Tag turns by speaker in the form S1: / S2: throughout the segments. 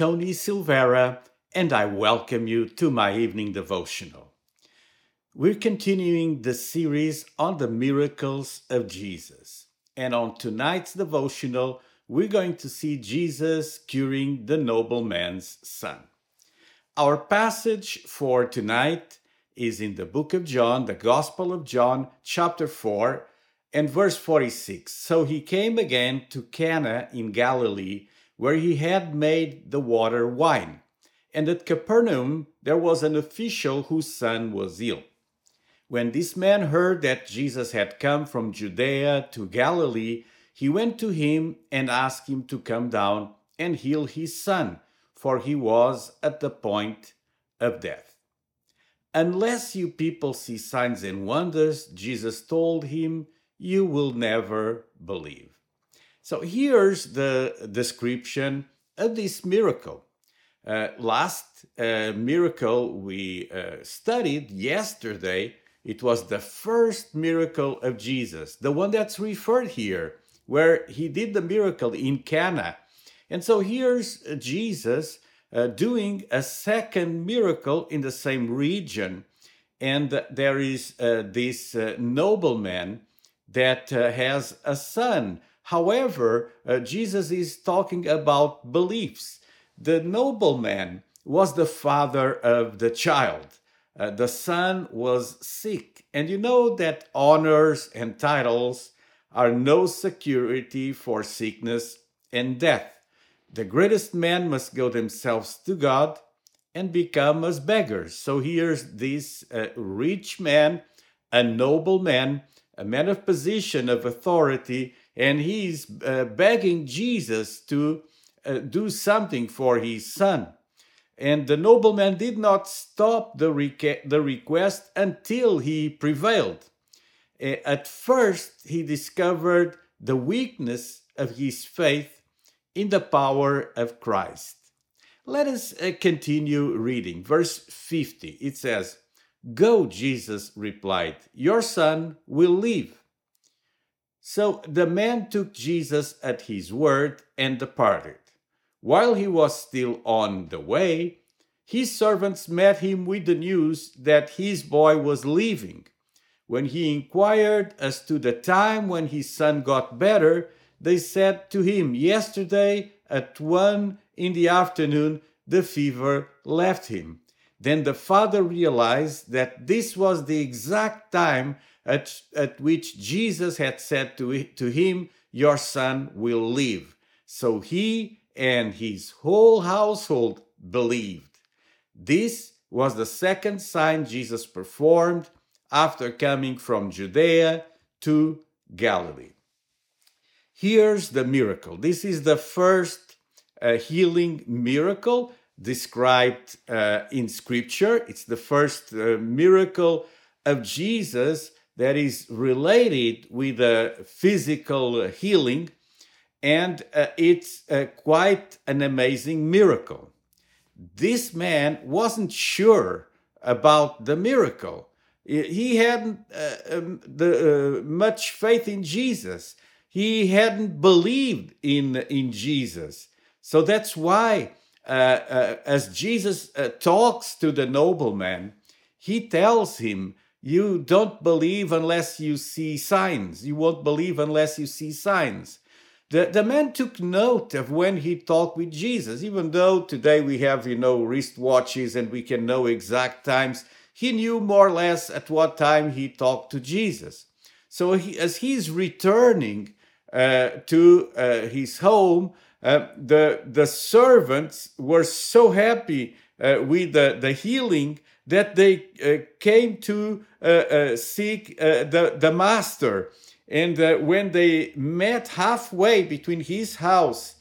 S1: Tony Silvera, and I welcome you to my evening devotional. We're continuing the series on the miracles of Jesus. And on tonight's devotional, we're going to see Jesus curing the nobleman's son. Our passage for tonight is in the book of John, the Gospel of John, chapter 4, and verse 46. So he came again to Cana in Galilee, where he had made the water wine. And at Capernaum there was an official whose son was ill. When this man heard that Jesus had come from Judea to Galilee, he went to him and asked him to come down and heal his son, for he was at the point of death. Unless you people see signs and wonders, Jesus told him, you will never believe. So here's the description of this miracle. Uh, last uh, miracle we uh, studied yesterday, it was the first miracle of Jesus, the one that's referred here, where he did the miracle in Cana. And so here's Jesus uh, doing a second miracle in the same region. And there is uh, this uh, nobleman that uh, has a son. However, uh, Jesus is talking about beliefs. The nobleman was the father of the child. Uh, the son was sick. And you know that honors and titles are no security for sickness and death. The greatest men must go themselves to God and become as beggars. So here's this uh, rich man, a noble man, a man of position, of authority, and he's uh, begging Jesus to uh, do something for his son. And the nobleman did not stop the, the request until he prevailed. At first, he discovered the weakness of his faith in the power of Christ. Let us uh, continue reading. Verse 50 it says, Go, Jesus replied, Your son will live. So the man took Jesus at his word and departed. While he was still on the way, his servants met him with the news that his boy was leaving. When he inquired as to the time when his son got better, they said to him, Yesterday at one in the afternoon, the fever left him. Then the father realized that this was the exact time at, at which Jesus had said to, to him, Your son will live. So he and his whole household believed. This was the second sign Jesus performed after coming from Judea to Galilee. Here's the miracle. This is the first uh, healing miracle described uh, in Scripture. It's the first uh, miracle of Jesus that is related with a physical healing, and uh, it's uh, quite an amazing miracle. This man wasn't sure about the miracle. He hadn't uh, um, the, uh, much faith in Jesus. He hadn't believed in, in Jesus. So that's why uh, uh, as Jesus talks to the nobleman, he tells him, You don't believe unless you see signs. You won't believe unless you see signs. The, the man took note of when he talked with Jesus, even though today we have, you know, wristwatches and we can know exact times. He knew more or less at what time he talked to Jesus. So he, as he's returning uh, to uh, his home, uh, the, the servants were so happy with the, the healing that they uh, came to uh, uh, seek the, the master. And when they met halfway between his house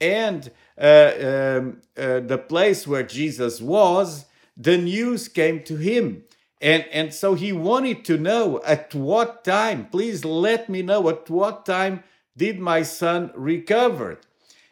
S1: and um, the place where Jesus was, the news came to him. And, and so he wanted to know at what time, please let me know at what time did my son recover?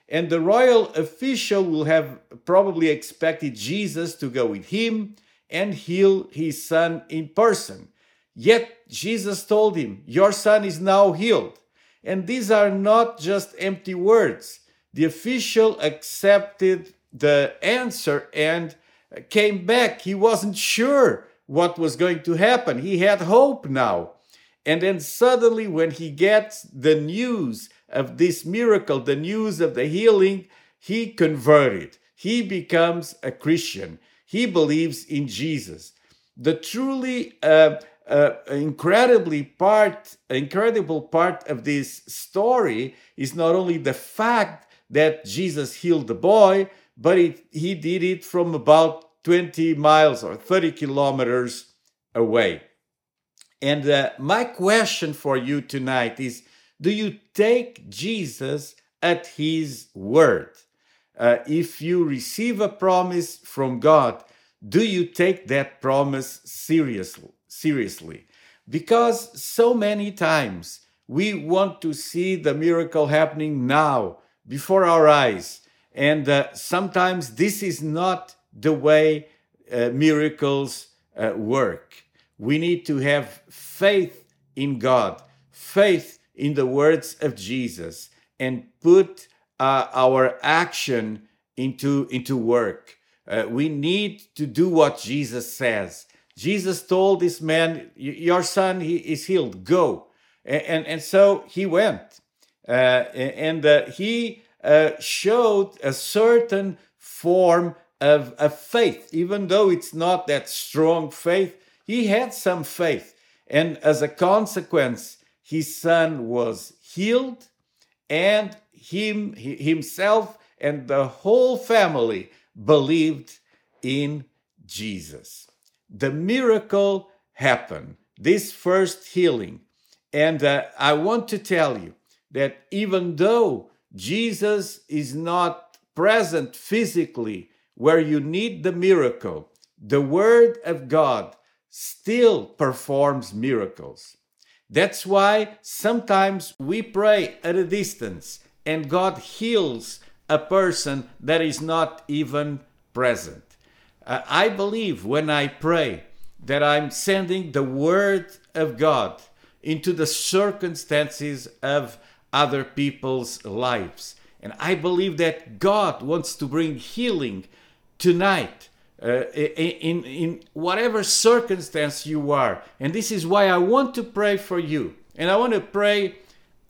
S1: And the royal official will have probably expected Jesus to go with him and heal his son in person. Yet Jesus told him, Your son is now healed. And these are not just empty words. the official accepted the answer and came back. He wasn't sure what was going to happen. He had hope now. And then suddenly, when he gets the news of this miracle, the news of the healing, he converted. He becomes a Christian. He believes in Jesus. The truly uh, uh, incredibly part, incredible part of this story is not only the fact that Jesus healed the boy, but it, he did it from about 20 miles or 30 kilometers away. And uh, my question for you tonight is Do you take Jesus at his word? Uh, if you receive a promise from God, do you take that promise seriously? Seriously, because so many times we want to see the miracle happening now before our eyes, and uh, sometimes this is not the way uh, miracles uh, work. We need to have faith in God, faith in the words of Jesus, and put uh, our action into, into work. Uh, we need to do what Jesus says. Jesus told this man, Your son he is healed, go. And, and, and so he went. Uh, and uh, he uh, showed a certain form of, of faith, even though it's not that strong faith, he had some faith. And as a consequence, his son was healed, and him himself and the whole family believed in Jesus. The miracle happened, this first healing. And uh, I want to tell you that even though Jesus is not present physically where you need the miracle, the Word of God still performs miracles. That's why sometimes we pray at a distance and God heals a person that is not even present. Uh, I believe when I pray that I'm sending the Word of God into the circumstances of other people's lives. And I believe that God wants to bring healing tonight uh, in, in whatever circumstance you are. And this is why I want to pray for you. And I want to pray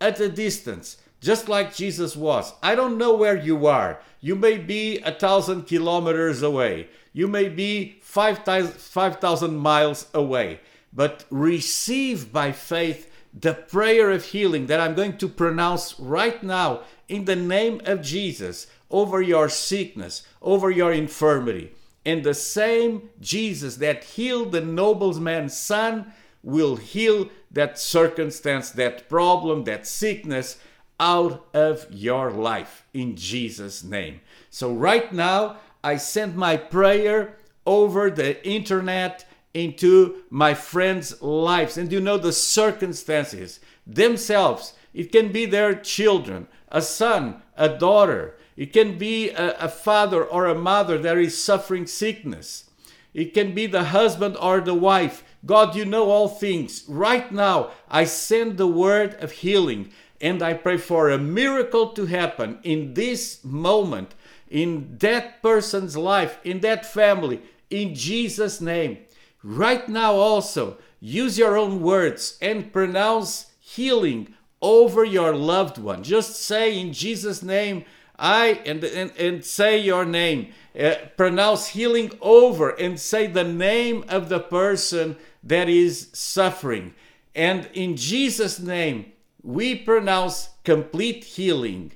S1: at a distance, just like Jesus was. I don't know where you are. You may be a thousand kilometers away, you may be 5,000 miles away, but receive by faith the prayer of healing that I'm going to pronounce right now in the name of Jesus over your sickness, over your infirmity. And the same Jesus that healed the nobleman's son will heal that circumstance, that problem, that sickness out of your life in Jesus' name. So, right now, I send my prayer over the internet into my friends' lives. And you know the circumstances themselves. It can be their children, a son, a daughter, it can be a, a father or a mother that is suffering sickness. It can be the husband or the wife. God, you know all things. Right now, I send the word of healing and I pray for a miracle to happen in this moment, in that person's life, in that family, in Jesus' name. Right now, also, use your own words and pronounce healing over your loved one. Just say in Jesus' name, I and, and, and say your name. Uh, pronounce healing over and say the name of the person that is suffering. And in Jesus' name, we pronounce complete healing.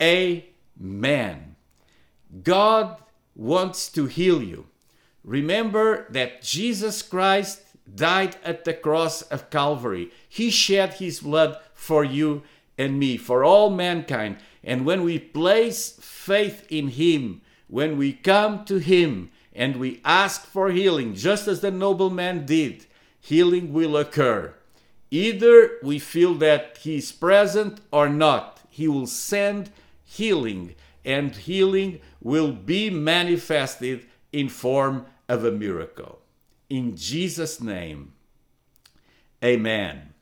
S1: Amen. God wants to heal you. Remember that Jesus Christ died at the cross of Calvary. He shed his blood for you and me, for all mankind. And when we place faith in Him, when we come to Him and we ask for healing, just as the nobleman did, healing will occur. Either we feel that He is present or not, He will send healing, and healing will be manifested in form of a miracle. In Jesus' name, amen.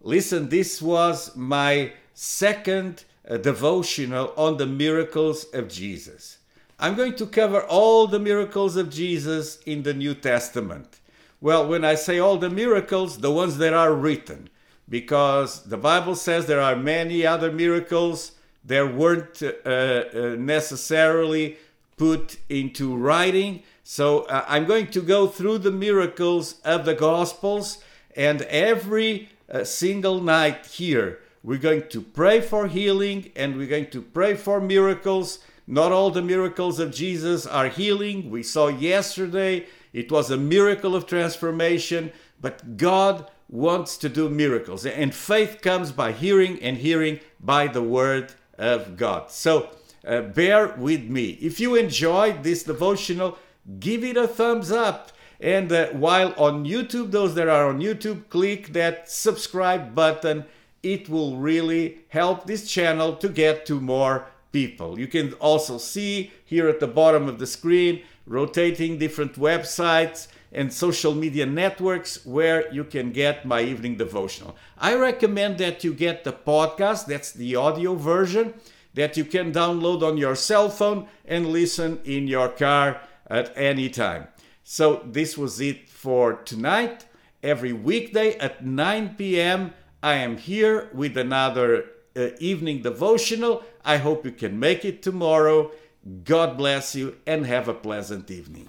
S1: Listen, this was my second devotional on the miracles of Jesus. I'm going to cover all the miracles of Jesus in the New Testament. Well, when I say all the miracles, the ones that are written, because the Bible says there are many other miracles that weren't uh, uh, necessarily put into writing. So uh, I'm going to go through the miracles of the Gospels, and every uh, single night here, we're going to pray for healing and we're going to pray for miracles. Not all the miracles of Jesus are healing. We saw yesterday it was a miracle of transformation, but God wants to do miracles. And faith comes by hearing, and hearing by the word of God. So uh, bear with me. If you enjoyed this devotional, give it a thumbs up. And uh, while on YouTube, those that are on YouTube, click that subscribe button. It will really help this channel to get to more people. You can also see here at the bottom of the screen rotating different websites and social media networks where you can get my evening devotional. I recommend that you get the podcast, that's the audio version that you can download on your cell phone and listen in your car at any time. So, this was it for tonight. Every weekday at 9 p.m., I am here with another uh, evening devotional. I hope you can make it tomorrow. God bless you and have a pleasant evening.